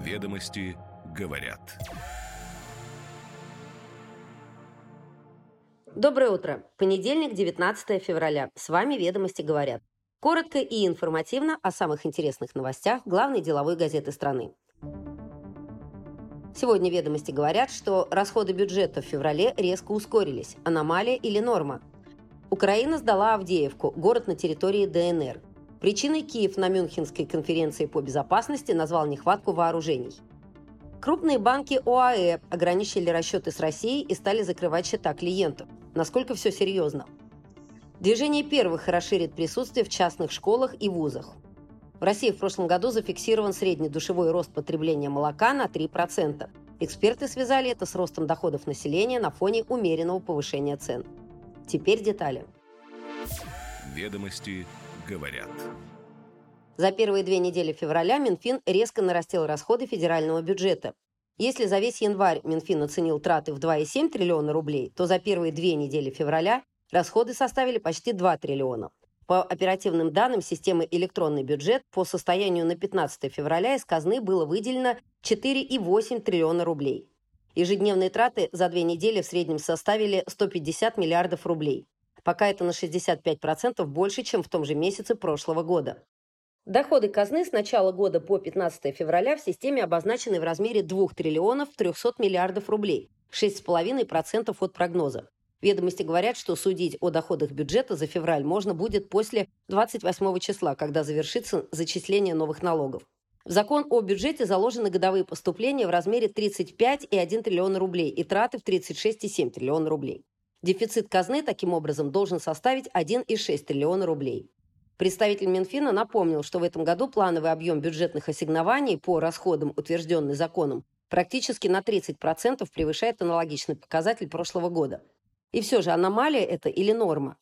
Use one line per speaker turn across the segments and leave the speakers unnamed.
Ведомости говорят.
Доброе утро. Понедельник, 19 февраля. С вами «Ведомости говорят». Коротко и информативно о самых интересных новостях главной деловой газеты страны. Сегодня «Ведомости» говорят, что расходы бюджета в феврале резко ускорились. Аномалия или норма? Украина сдала Авдеевку, город на территории ДНР. Причиной Киев на Мюнхенской конференции по безопасности назвал нехватку вооружений. Крупные банки ОАЭ ограничили расчеты с Россией и стали закрывать счета клиентов. Насколько все серьезно? Движение первых расширит присутствие в частных школах и вузах. В России в прошлом году зафиксирован средний душевой рост потребления молока на 3%. Эксперты связали это с ростом доходов населения на фоне умеренного повышения цен. Теперь детали.
Ведомости говорят.
За первые две недели февраля Минфин резко нарастил расходы федерального бюджета. Если за весь январь Минфин оценил траты в 2,7 триллиона рублей, то за первые две недели февраля расходы составили почти 2 триллиона. По оперативным данным системы «Электронный бюджет» по состоянию на 15 февраля из казны было выделено 4,8 триллиона рублей. Ежедневные траты за две недели в среднем составили 150 миллиардов рублей. Пока это на 65% больше, чем в том же месяце прошлого года. Доходы казны с начала года по 15 февраля в системе обозначены в размере 2 триллионов 300 миллиардов рублей, 6,5% от прогноза. Ведомости говорят, что судить о доходах бюджета за февраль можно будет после 28 числа, когда завершится зачисление новых налогов. В закон о бюджете заложены годовые поступления в размере 35,1 триллиона рублей и траты в 36,7 триллиона рублей. Дефицит казны таким образом должен составить 1,6 триллиона рублей. Представитель Минфина напомнил, что в этом году плановый объем бюджетных ассигнований по расходам, утвержденный законом, практически на 30% превышает аналогичный показатель прошлого года. И все же аномалия это или норма?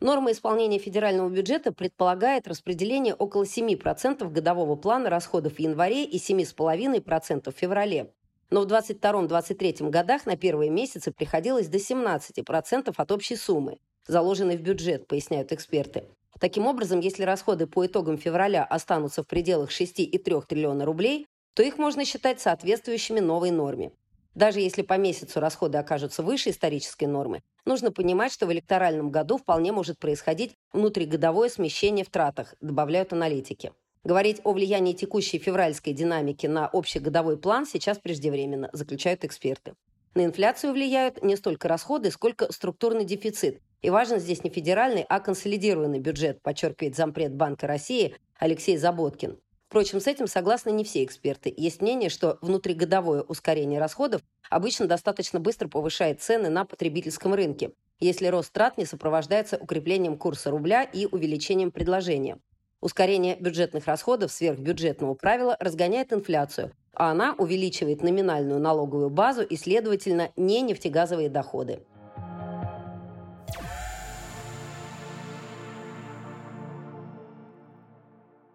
Норма исполнения федерального бюджета предполагает распределение около 7% годового плана расходов в январе и 7,5% в феврале. Но в 2022-2023 годах на первые месяцы приходилось до 17% от общей суммы, заложенной в бюджет, поясняют эксперты. Таким образом, если расходы по итогам февраля останутся в пределах 6,3 триллиона рублей, то их можно считать соответствующими новой норме. Даже если по месяцу расходы окажутся выше исторической нормы, нужно понимать, что в электоральном году вполне может происходить внутригодовое смещение в тратах, добавляют аналитики. Говорить о влиянии текущей февральской динамики на общегодовой план сейчас преждевременно, заключают эксперты. На инфляцию влияют не столько расходы, сколько структурный дефицит. И важен здесь не федеральный, а консолидированный бюджет, подчеркивает зампред Банка России Алексей Заботкин. Впрочем, с этим согласны не все эксперты. Есть мнение, что внутригодовое ускорение расходов обычно достаточно быстро повышает цены на потребительском рынке, если рост трат не сопровождается укреплением курса рубля и увеличением предложения. Ускорение бюджетных расходов сверхбюджетного правила разгоняет инфляцию, а она увеличивает номинальную налоговую базу и, следовательно, не нефтегазовые доходы.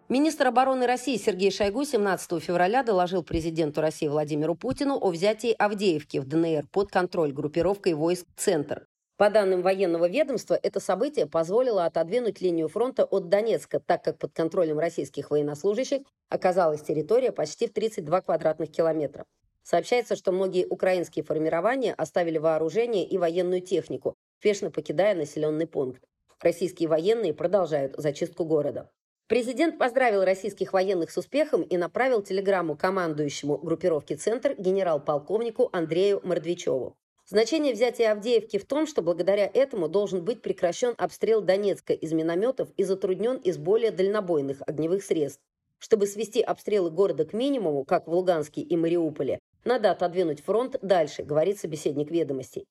Министр обороны России Сергей Шойгу 17 февраля доложил президенту России Владимиру Путину о взятии Авдеевки в ДНР под контроль группировкой войск «Центр». По данным военного ведомства, это событие позволило отодвинуть линию фронта от Донецка, так как под контролем российских военнослужащих оказалась территория почти в 32 квадратных километра. Сообщается, что многие украинские формирования оставили вооружение и военную технику, спешно покидая населенный пункт. Российские военные продолжают зачистку города. Президент поздравил российских военных с успехом и направил телеграмму командующему группировки «Центр» генерал-полковнику Андрею Мордвичеву. Значение взятия Авдеевки в том, что благодаря этому должен быть прекращен обстрел Донецка из минометов и затруднен из более дальнобойных огневых средств. Чтобы свести обстрелы города к минимуму, как в Луганске и Мариуполе, надо отодвинуть фронт дальше, говорит собеседник ведомостей.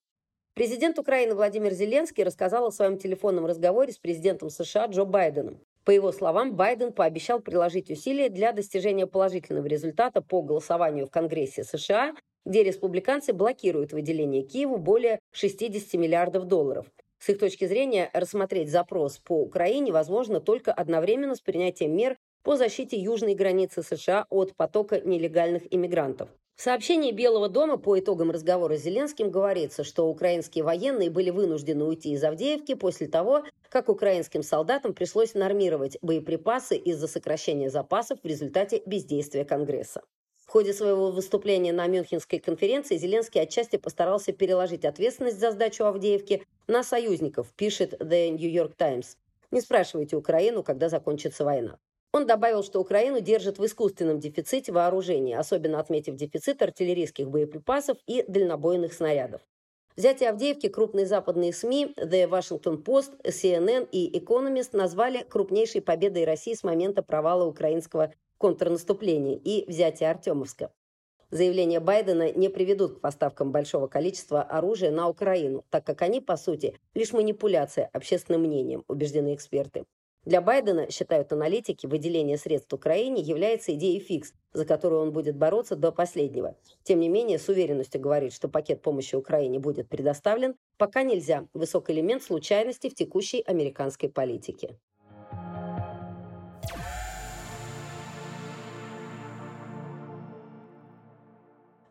Президент Украины Владимир Зеленский рассказал о своем телефонном разговоре с президентом США Джо Байденом. По его словам, Байден пообещал приложить усилия для достижения положительного результата по голосованию в Конгрессе США где республиканцы блокируют выделение Киеву более 60 миллиардов долларов. С их точки зрения, рассмотреть запрос по Украине возможно только одновременно с принятием мер по защите южной границы США от потока нелегальных иммигрантов. В сообщении Белого дома по итогам разговора с Зеленским говорится, что украинские военные были вынуждены уйти из Авдеевки после того, как украинским солдатам пришлось нормировать боеприпасы из-за сокращения запасов в результате бездействия Конгресса. Ходе своего выступления на Мюнхенской конференции Зеленский отчасти постарался переложить ответственность за сдачу Авдеевки на союзников, пишет The New York Times. Не спрашивайте Украину, когда закончится война. Он добавил, что Украину держит в искусственном дефиците вооружений, особенно отметив дефицит артиллерийских боеприпасов и дальнобойных снарядов. Взятие Авдеевки крупные западные СМИ The Washington Post, CNN и Economist назвали крупнейшей победой России с момента провала украинского контрнаступления и взятия Артемовска. Заявления Байдена не приведут к поставкам большого количества оружия на Украину, так как они, по сути, лишь манипуляция общественным мнением, убеждены эксперты. Для Байдена, считают аналитики, выделение средств Украине является идеей фикс, за которую он будет бороться до последнего. Тем не менее, с уверенностью говорит, что пакет помощи Украине будет предоставлен, пока нельзя. Высокий элемент случайности в текущей американской политике.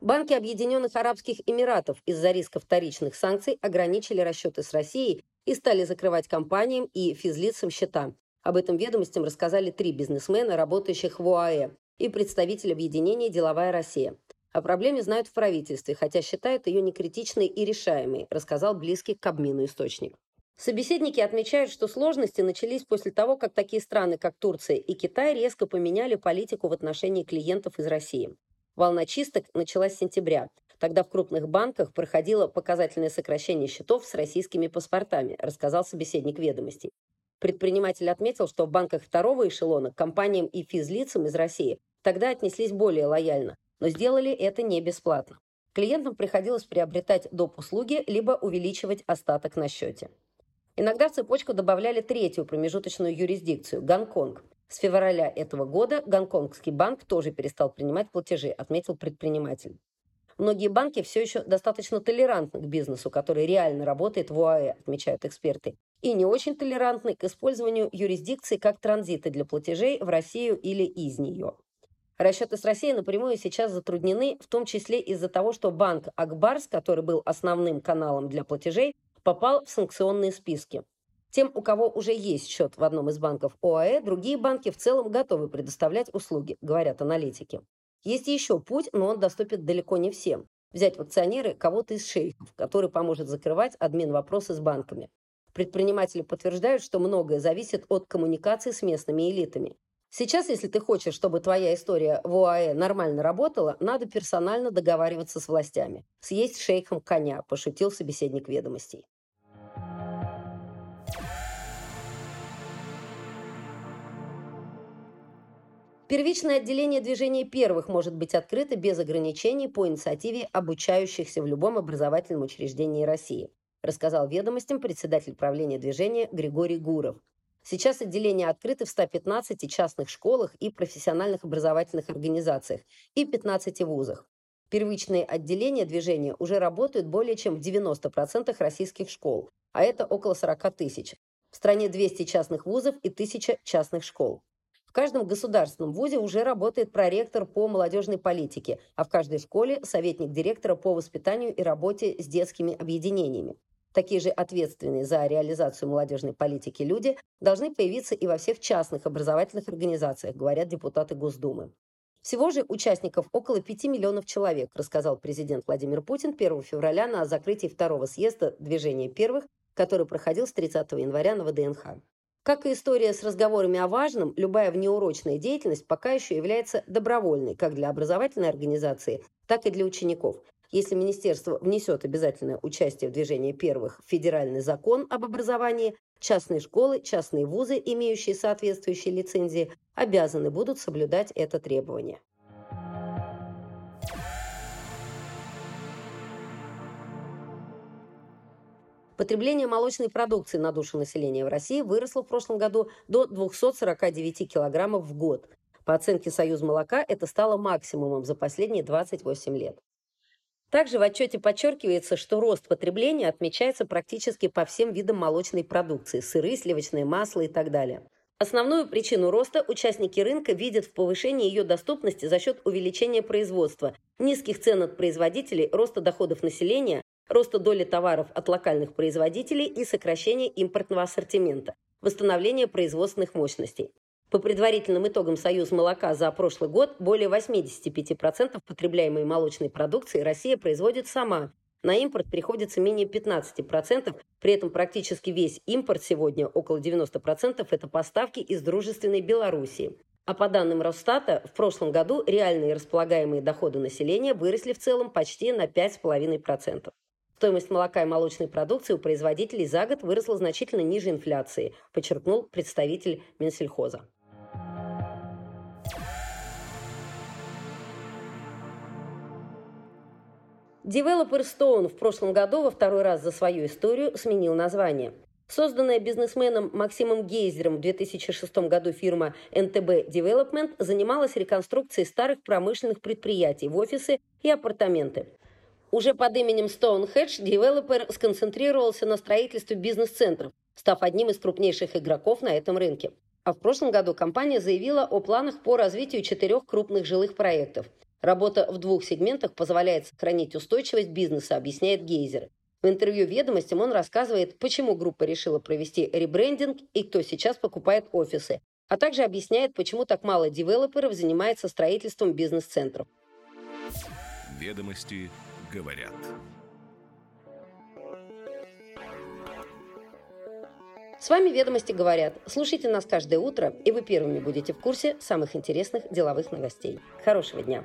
Банки Объединенных Арабских Эмиратов из-за риска вторичных санкций ограничили расчеты с Россией и стали закрывать компаниям и физлицам счета. Об этом ведомостям рассказали три бизнесмена, работающих в ОАЭ, и представитель объединения «Деловая Россия». О проблеме знают в правительстве, хотя считают ее некритичной и решаемой, рассказал близкий к Кабмину источник. Собеседники отмечают, что сложности начались после того, как такие страны, как Турция и Китай, резко поменяли политику в отношении клиентов из России. Волна чисток началась с сентября. Тогда в крупных банках проходило показательное сокращение счетов с российскими паспортами, рассказал собеседник ведомостей. Предприниматель отметил, что в банках второго эшелона компаниям и физлицам из России тогда отнеслись более лояльно, но сделали это не бесплатно. Клиентам приходилось приобретать доп. услуги, либо увеличивать остаток на счете. Иногда в цепочку добавляли третью промежуточную юрисдикцию – Гонконг. С февраля этого года Гонконгский банк тоже перестал принимать платежи, отметил предприниматель. Многие банки все еще достаточно толерантны к бизнесу, который реально работает в ОАЭ, отмечают эксперты, и не очень толерантны к использованию юрисдикции как транзита для платежей в Россию или из нее. Расчеты с Россией напрямую сейчас затруднены, в том числе из-за того, что банк Акбарс, который был основным каналом для платежей, попал в санкционные списки. Тем, у кого уже есть счет в одном из банков ОАЭ, другие банки в целом готовы предоставлять услуги, говорят аналитики. Есть еще путь, но он доступен далеко не всем. Взять в акционеры кого-то из шейхов, который поможет закрывать админ вопросы с банками. Предприниматели подтверждают, что многое зависит от коммуникации с местными элитами. Сейчас, если ты хочешь, чтобы твоя история в ОАЭ нормально работала, надо персонально договариваться с властями. Съесть шейхом коня, пошутил собеседник ведомостей. Первичное отделение движения первых может быть открыто без ограничений по инициативе обучающихся в любом образовательном учреждении России, рассказал ведомостям председатель правления движения Григорий Гуров. Сейчас отделения открыты в 115 частных школах и профессиональных образовательных организациях и 15 вузах. Первичные отделения движения уже работают более чем в 90% российских школ, а это около 40 тысяч. В стране 200 частных вузов и 1000 частных школ каждом государственном вузе уже работает проректор по молодежной политике, а в каждой школе советник директора по воспитанию и работе с детскими объединениями. Такие же ответственные за реализацию молодежной политики люди должны появиться и во всех частных образовательных организациях, говорят депутаты Госдумы. Всего же участников около 5 миллионов человек, рассказал президент Владимир Путин 1 февраля на закрытии второго съезда движения первых, который проходил с 30 января на ВДНХ. Как и история с разговорами о важном, любая внеурочная деятельность пока еще является добровольной как для образовательной организации, так и для учеников. Если министерство внесет обязательное участие в движении первых в федеральный закон об образовании, частные школы, частные вузы, имеющие соответствующие лицензии, обязаны будут соблюдать это требование. Потребление молочной продукции на душу населения в России выросло в прошлом году до 249 килограммов в год. По оценке Союз молока это стало максимумом за последние 28 лет. Также в отчете подчеркивается, что рост потребления отмечается практически по всем видам молочной продукции – сыры, сливочное масло и так далее. Основную причину роста участники рынка видят в повышении ее доступности за счет увеличения производства, низких цен от производителей, роста доходов населения, роста доли товаров от локальных производителей и сокращения импортного ассортимента, восстановления производственных мощностей. По предварительным итогам Союз молока за прошлый год более 85% потребляемой молочной продукции Россия производит сама. На импорт приходится менее 15%, при этом практически весь импорт сегодня, около 90%, это поставки из дружественной Белоруссии. А по данным Росстата, в прошлом году реальные располагаемые доходы населения выросли в целом почти на 5,5%. Стоимость молока и молочной продукции у производителей за год выросла значительно ниже инфляции, подчеркнул представитель Минсельхоза. Девелопер Stone в прошлом году во второй раз за свою историю сменил название. Созданная бизнесменом Максимом Гейзером в 2006 году фирма NTB Development занималась реконструкцией старых промышленных предприятий в офисы и апартаменты. Уже под именем Stonehenge девелопер сконцентрировался на строительстве бизнес-центров, став одним из крупнейших игроков на этом рынке. А в прошлом году компания заявила о планах по развитию четырех крупных жилых проектов – Работа в двух сегментах позволяет сохранить устойчивость бизнеса, объясняет Гейзер. В интервью «Ведомостям» он рассказывает, почему группа решила провести ребрендинг и кто сейчас покупает офисы, а также объясняет, почему так мало девелоперов занимается строительством бизнес-центров.
Ведомости говорят.
С вами «Ведомости говорят». Слушайте нас каждое утро, и вы первыми будете в курсе самых интересных деловых новостей. Хорошего дня!